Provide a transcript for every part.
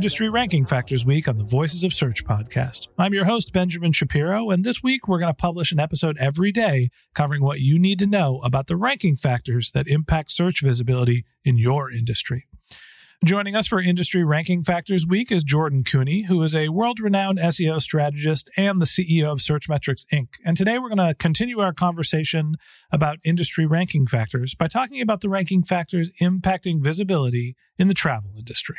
Industry Ranking Factors Week on the Voices of Search podcast. I'm your host, Benjamin Shapiro, and this week we're going to publish an episode every day covering what you need to know about the ranking factors that impact search visibility in your industry. Joining us for Industry Ranking Factors Week is Jordan Koene, who is a world renowned SEO strategist and the CEO of Searchmetrics Inc. And today we're going to continue our conversation about industry ranking factors by talking about the ranking factors impacting visibility in the travel industry.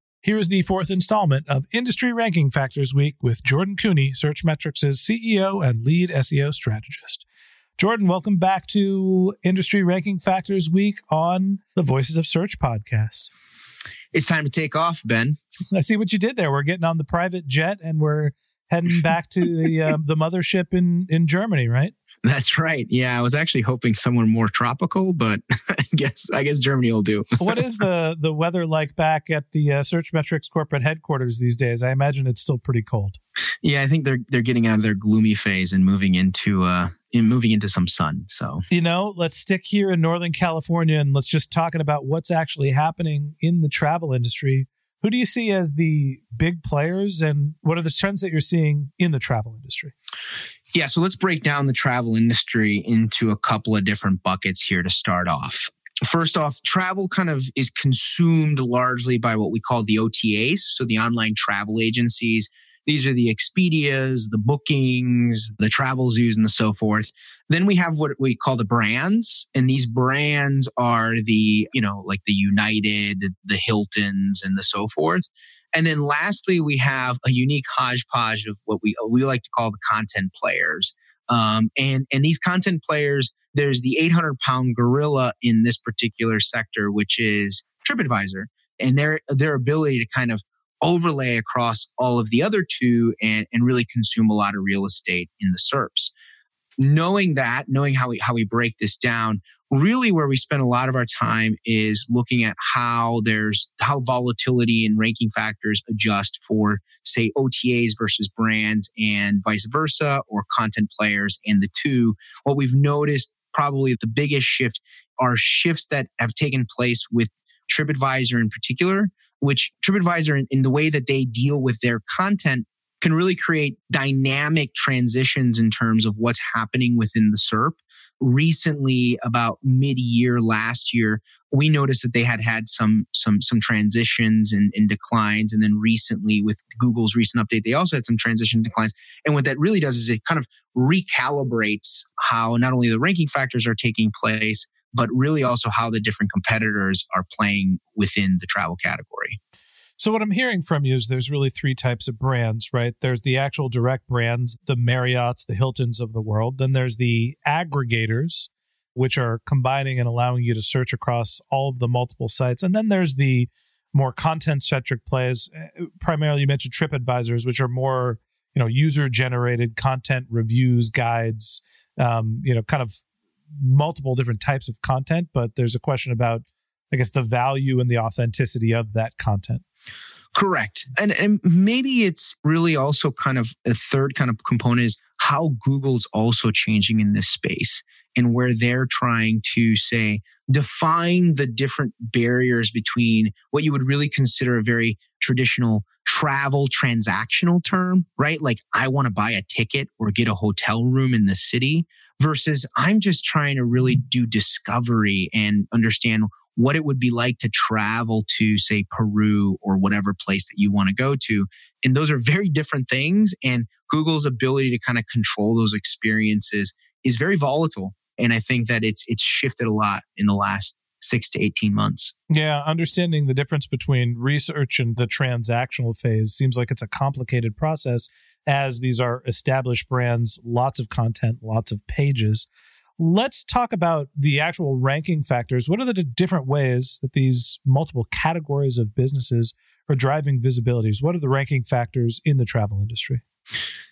here's the fourth installment of Industry Ranking Factors Week with Jordan Koene, Searchmetrics' CEO and lead SEO strategist. Jordan, welcome back to Industry Ranking Factors Week on the Voices of Search podcast. It's time to take off, Ben. I see what you did there. We're getting on the private jet and we're heading back to the uh, the mothership in in Germany, right? That's right. Yeah, I was actually hoping somewhere more tropical, but I guess I guess Germany will do. what is the the weather like back at the uh, Searchmetrics corporate headquarters these days? I imagine it's still pretty cold. Yeah, I think they're they're getting out of their gloomy phase and moving into uh in moving into some sun. So You know, let's stick here in Northern California and let's just talking about what's actually happening in the travel industry. Who do you see as the big players and what are the trends that you're seeing in the travel industry? yeah, so let's break down the travel industry into a couple of different buckets here to start off. First off, travel kind of is consumed largely by what we call the OTAs, so the online travel agencies. These are the Expedias, the bookings, the travel zoos, and the so forth. Then we have what we call the brands, and these brands are the, you know, like the United, the Hiltons, and the so forth. And then lastly, we have a unique hodgepodge of what we we like to call the content players. Um, and and these content players, there's the 800 pound gorilla in this particular sector, which is TripAdvisor, and their their ability to kind of overlay across all of the other two and and really consume a lot of real estate in the SERPs. Knowing that, knowing how we how we break this down, really where we spend a lot of our time is looking at how there's how volatility and ranking factors adjust for say OTAs versus brands and vice versa or content players and the two what we've noticed probably the biggest shift are shifts that have taken place with TripAdvisor in particular which TripAdvisor in, in the way that they deal with their content can really create dynamic transitions in terms of what's happening within the SERP. Recently, about mid-year last year, we noticed that they had had some some some transitions and, and declines, and then recently with Google's recent update, they also had some transition declines. And what that really does is it kind of recalibrates how not only the ranking factors are taking place, but really also how the different competitors are playing within the travel category. So, what I'm hearing from you is there's really three types of brands, right? There's the actual direct brands, the Marriotts, the Hiltons of the world. Then there's the aggregators, which are combining and allowing you to search across all of the multiple sites. And then there's the more content centric plays. Eh, primarily, you mentioned TripAdvisors, which are more, you know, user generated content, reviews, guides, um, you know, kind of multiple different types of content. But there's a question about, I guess, the value and the authenticity of that content. Correct. And, and maybe it's really also kind of a third kind of component is how Google's also changing in this space and where they're trying to say, define the different barriers between what you would really consider a very traditional travel transactional term, right? Like, I want to buy a ticket or get a hotel room in the city versus I'm just trying to really do discovery and understand what it would be like to travel to, say, Peru or whatever place that you want to go to. And those are very different things. And Google's ability to kind of control those experiences is very volatile. And I think that it's it's shifted a lot in the last six to 18 months. Yeah, understanding the difference between research and the transactional phase seems like it's a complicated process as these are established brands, lots of content, lots of pages. Let's talk about the actual ranking factors. What are the different ways that these multiple categories of businesses are driving visibilities? What are the ranking factors in the travel industry?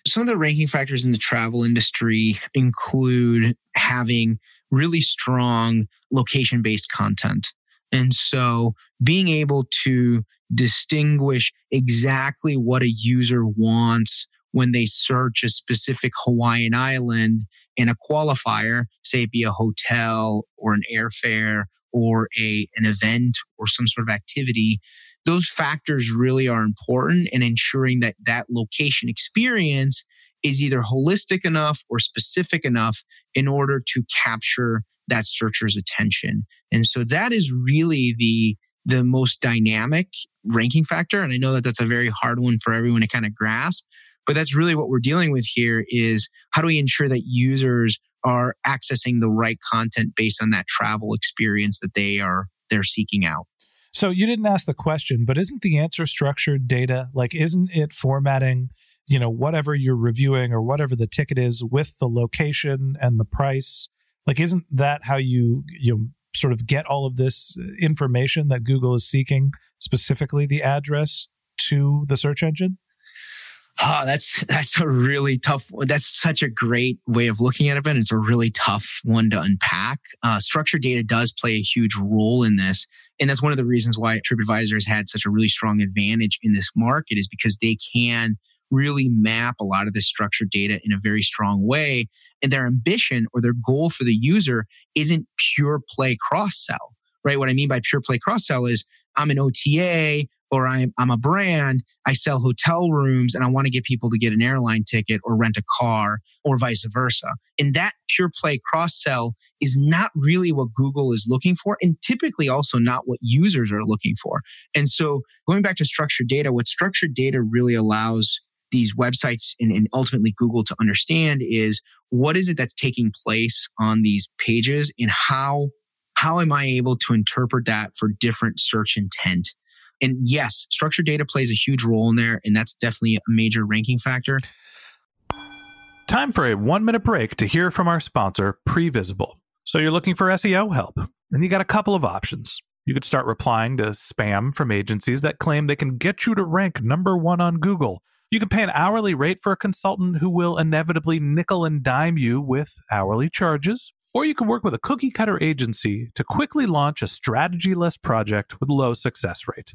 Some of the ranking factors in the travel industry include having really strong location based content. And so being able to distinguish exactly what a user wants when they search a specific Hawaiian island in a qualifier, say it be a hotel or an airfare or a an event or some sort of activity, those factors really are important in ensuring that that location experience is either holistic enough or specific enough in order to capture that searcher's attention. And so that is really the the most dynamic ranking factor and I know that that's a very hard one for everyone to kind of grasp, but that's really what we're dealing with here is how do we ensure that users are accessing the right content based on that travel experience that they are they're seeking out. So you didn't ask the question, but isn't the answer structured data? Like isn't it formatting, you know, whatever you're reviewing or whatever the ticket is with the location and the price? Like isn't that how you you sort of get all of this information that Google is seeking, specifically the address to the search engine? Oh, that's that's a really tough. That's such a great way of looking at it, and it's a really tough one to unpack. Uh, structured data does play a huge role in this, and that's one of the reasons why TripAdvisor has had such a really strong advantage in this market is because they can really map a lot of this structured data in a very strong way, and their ambition or their goal for the user isn't pure play cross sell. Right? What I mean by pure play cross sell is I'm an OTA or I'm, I'm a brand, I sell hotel rooms and I want to get people to get an airline ticket or rent a car or vice versa. And that pure play cross sell is not really what Google is looking for and typically also not what users are looking for. And so going back to structured data, what structured data really allows these websites and, and ultimately Google to understand is what is it that's taking place on these pages and how how am I able to interpret that for different search intent? And yes, structured data plays a huge role in there, and that's definitely a major ranking factor. Time for a one minute break to hear from our sponsor, Previsible. So you're looking for SEO help, and you got a couple of options. You could start replying to spam from agencies that claim they can get you to rank number one on Google. You can pay an hourly rate for a consultant who will inevitably nickel and dime you with hourly charges. Or you can work with a cookie cutter agency to quickly launch a strategy less project with low success rate.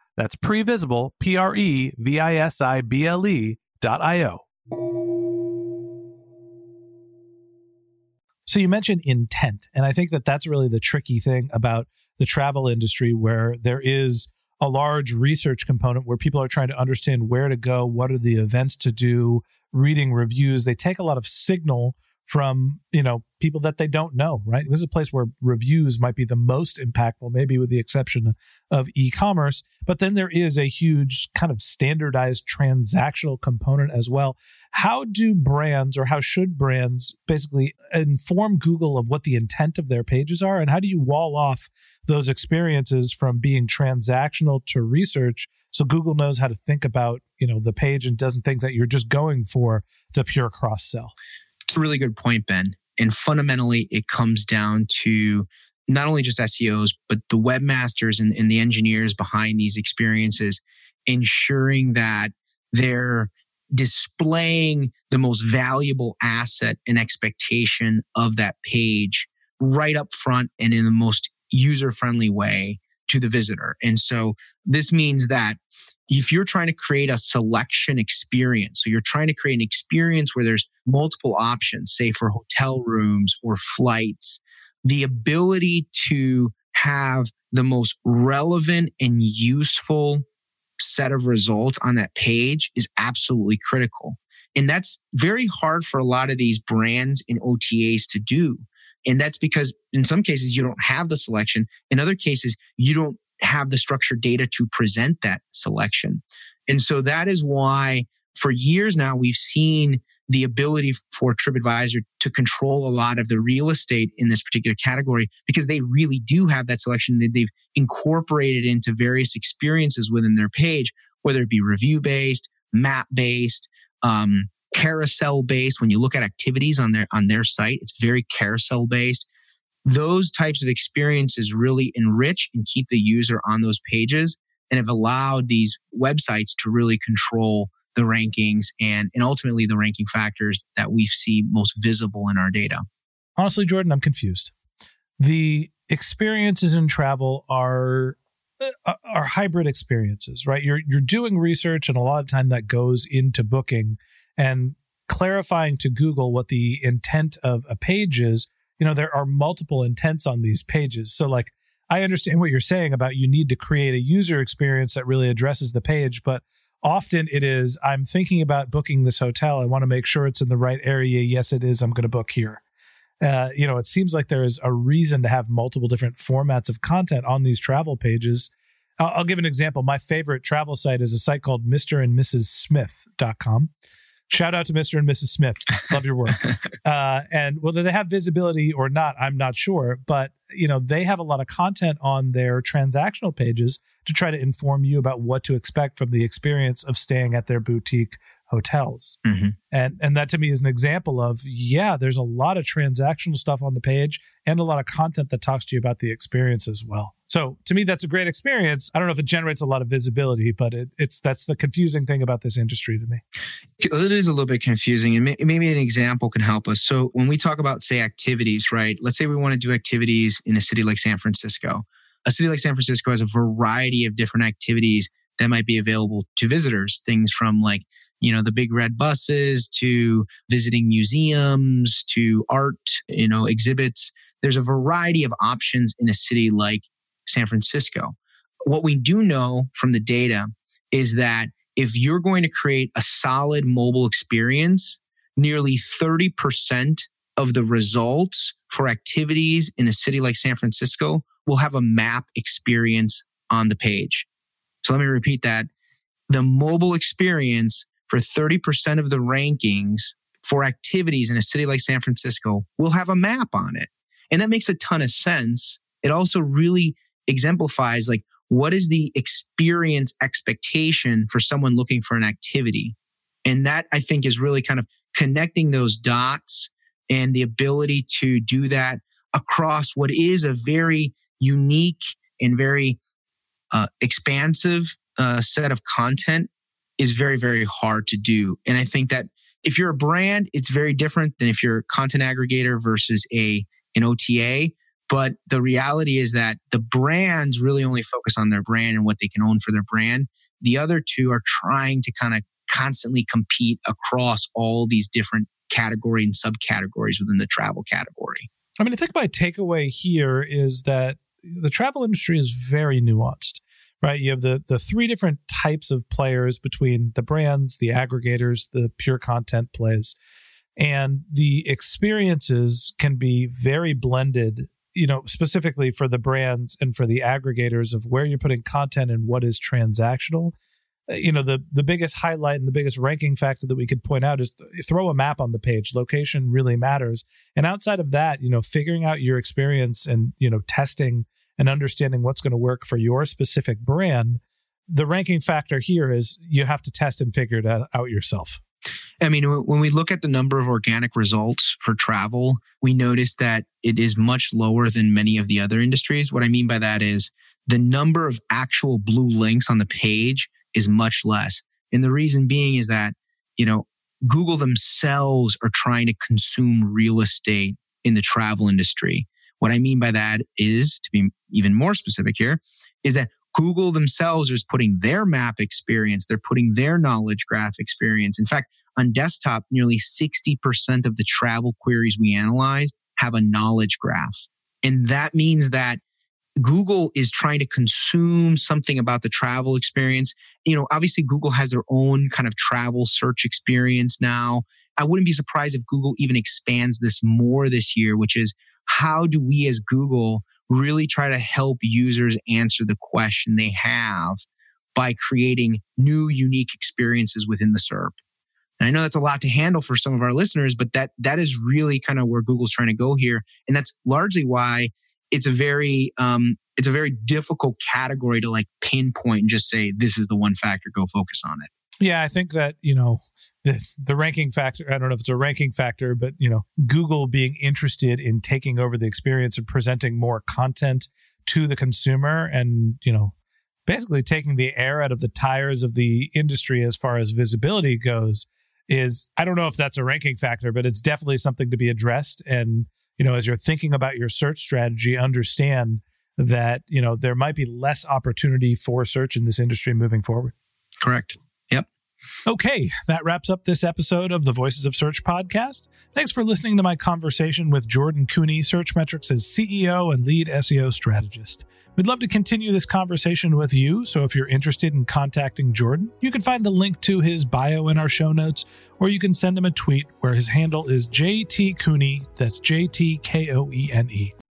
That's previsible, P R E V I S I B L E dot I O. So you mentioned intent. And I think that that's really the tricky thing about the travel industry, where there is a large research component where people are trying to understand where to go, what are the events to do, reading reviews. They take a lot of signal from you know people that they don't know right? This is a place where reviews might be the most impactful maybe with the exception of e-commerce but then there is a huge kind of standardized transactional component as well. How do brands or how should brands basically inform google of what the intent of their pages are? And how do you wall off those experiences from being transactional to research so google knows how to think about you know the page and doesn't think that you're just going for the pure cross sell it's a really good point, Ben. And fundamentally, it comes down to not only just SEOs, but the webmasters and, and the engineers behind these experiences, ensuring that they're displaying the most valuable asset and expectation of that page right up front and in the most user friendly way to the visitor. And so this means that if you're trying to create a selection experience, so you're trying to create an experience where there's multiple options, say for hotel rooms or flights, the ability to have the most relevant and useful set of results on that page is absolutely critical. And that's very hard for a lot of these brands and OTAs to do. And that's because in some cases you don't have the selection. In other cases, you don't have the structured data to present that selection. And so that is why for years now we've seen the ability for TripAdvisor to control a lot of the real estate in this particular category because they really do have that selection that they've incorporated into various experiences within their page, whether it be review based, map based, um, carousel based. When you look at activities on their on their site, it's very carousel based those types of experiences really enrich and keep the user on those pages and have allowed these websites to really control the rankings and, and ultimately the ranking factors that we see most visible in our data. Honestly, Jordan, I'm confused. The experiences in travel are uh, are hybrid experiences, right? You're you're doing research and a lot of time that goes into booking and clarifying to Google what the intent of a page is you know, there are multiple intents on these pages. So, like, I understand what you're saying about you need to create a user experience that really addresses the page, but often it is I'm thinking about booking this hotel. I want to make sure it's in the right area. Yes, it is. I'm going to book here. Uh, you know, it seems like there is a reason to have multiple different formats of content on these travel pages. I'll, I'll give an example. My favorite travel site is a site called Mr. and Mrs. Smith.com. Shout out to Mr. and Mrs. Smith. Love your work. Uh, and whether they have visibility or not, I'm not sure. But you know, they have a lot of content on their transactional pages to try to inform you about what to expect from the experience of staying at their boutique hotels. Mm-hmm. And and that to me is an example of yeah, there's a lot of transactional stuff on the page and a lot of content that talks to you about the experience as well. So to me, that's a great experience. I don't know if it generates a lot of visibility, but it, it's that's the confusing thing about this industry to me. It is a little bit confusing, and maybe an example can help us. So when we talk about say activities, right? Let's say we want to do activities in a city like San Francisco. A city like San Francisco has a variety of different activities that might be available to visitors. Things from like you know the big red buses to visiting museums to art, you know exhibits. There's a variety of options in a city like San Francisco. What we do know from the data is that if you're going to create a solid mobile experience, nearly 30% of the results for activities in a city like San Francisco will have a map experience on the page. So let me repeat that. The mobile experience for 30% of the rankings for activities in a city like San Francisco will have a map on it. And that makes a ton of sense. It also really exemplifies like what is the experience expectation for someone looking for an activity? And that I think is really kind of connecting those dots and the ability to do that across what is a very unique and very uh, expansive uh, set of content is very, very hard to do. And I think that if you're a brand, it's very different than if you're a content aggregator versus a an OTA. But the reality is that the brands really only focus on their brand and what they can own for their brand. The other two are trying to kind of constantly compete across all these different category and subcategories within the travel category. I mean, I think my takeaway here is that the travel industry is very nuanced, right? You have the the three different types of players between the brands, the aggregators, the pure content plays, and the experiences can be very blended. You know, specifically for the brands and for the aggregators of where you're putting content and what is transactional uh, you know the the biggest highlight and the biggest ranking factor that we could point out is th- throw a map on the page. Location really matters. And outside of that you know figuring out your experience and you know testing and understanding what's going to work for your specific brand the ranking factor here is you have to test and figure it out yourself I mean, when we look at the number of organic results for travel, we notice that it is much lower than many of the other industries. What I mean by that is the number of actual blue links on the page is much less. And the reason being is that, you know, Google themselves are trying to consume real estate in the travel industry. What I mean by that is, to be even more specific here, is that Google themselves is putting their map experience, they're putting their knowledge graph experience. In fact, on desktop, nearly 60% of the travel queries we analyzed have a knowledge graph. And that means that Google is trying to consume something about the travel experience. You know, obviously, Google has their own kind of travel search experience now. I wouldn't be surprised if Google even expands this more this year, which is how do we as Google really try to help users answer the question they have by creating new, unique experiences within the SERP? And I know that's a lot to handle for some of our listeners, but that that is really kind of where Google's trying to go here. And that's largely why it's a very um, it's a very difficult category to like pinpoint and just say this is the one factor go focus on it yeah i think that you know the, the ranking factor i don't know if it's a ranking factor but you know google being interested in taking over the experience and presenting more content to the consumer and you know basically taking the air out of the tires of the industry as far as visibility goes is i don't know if that's a ranking factor but it's definitely something to be addressed and you know, as you're thinking about your search strategy, understand that, you know, there might be less opportunity for search in this industry moving forward. Correct. Yep. Okay, that wraps up this episode of the Voices of Search podcast. Thanks for listening to my conversation with Jordan Koene, Searchmetrics' as CEO and lead SEO strategist. We'd love to continue this conversation with you, so if you're interested in contacting Jordan, you can find a link to his bio in our show notes, or you can send him a tweet where his handle is JT Koene, that's J T K O E N E.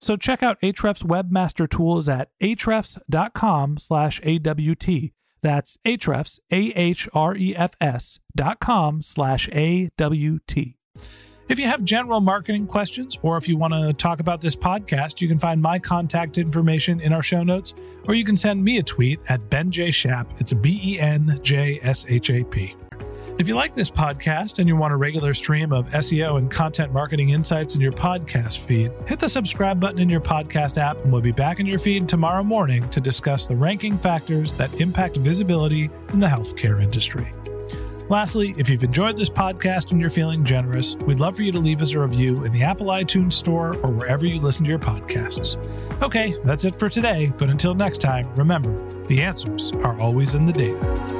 So check out Ahrefs Webmaster Tools at ahrefs.com slash AWT. That's Ahrefs, A-H-R-E-F-S dot com slash A-W-T. If you have general marketing questions, or if you want to talk about this podcast, you can find my contact information in our show notes, or you can send me a tweet at Ben J. Shap. It's B E N J S H A P. If you like this podcast and you want a regular stream of SEO and content marketing insights in your podcast feed, hit the subscribe button in your podcast app, and we'll be back in your feed tomorrow morning to discuss the ranking factors that impact visibility in the healthcare industry. Lastly, if you've enjoyed this podcast and you're feeling generous, we'd love for you to leave us a review in the Apple iTunes Store or wherever you listen to your podcasts. Okay, that's it for today, but until next time, remember the answers are always in the data.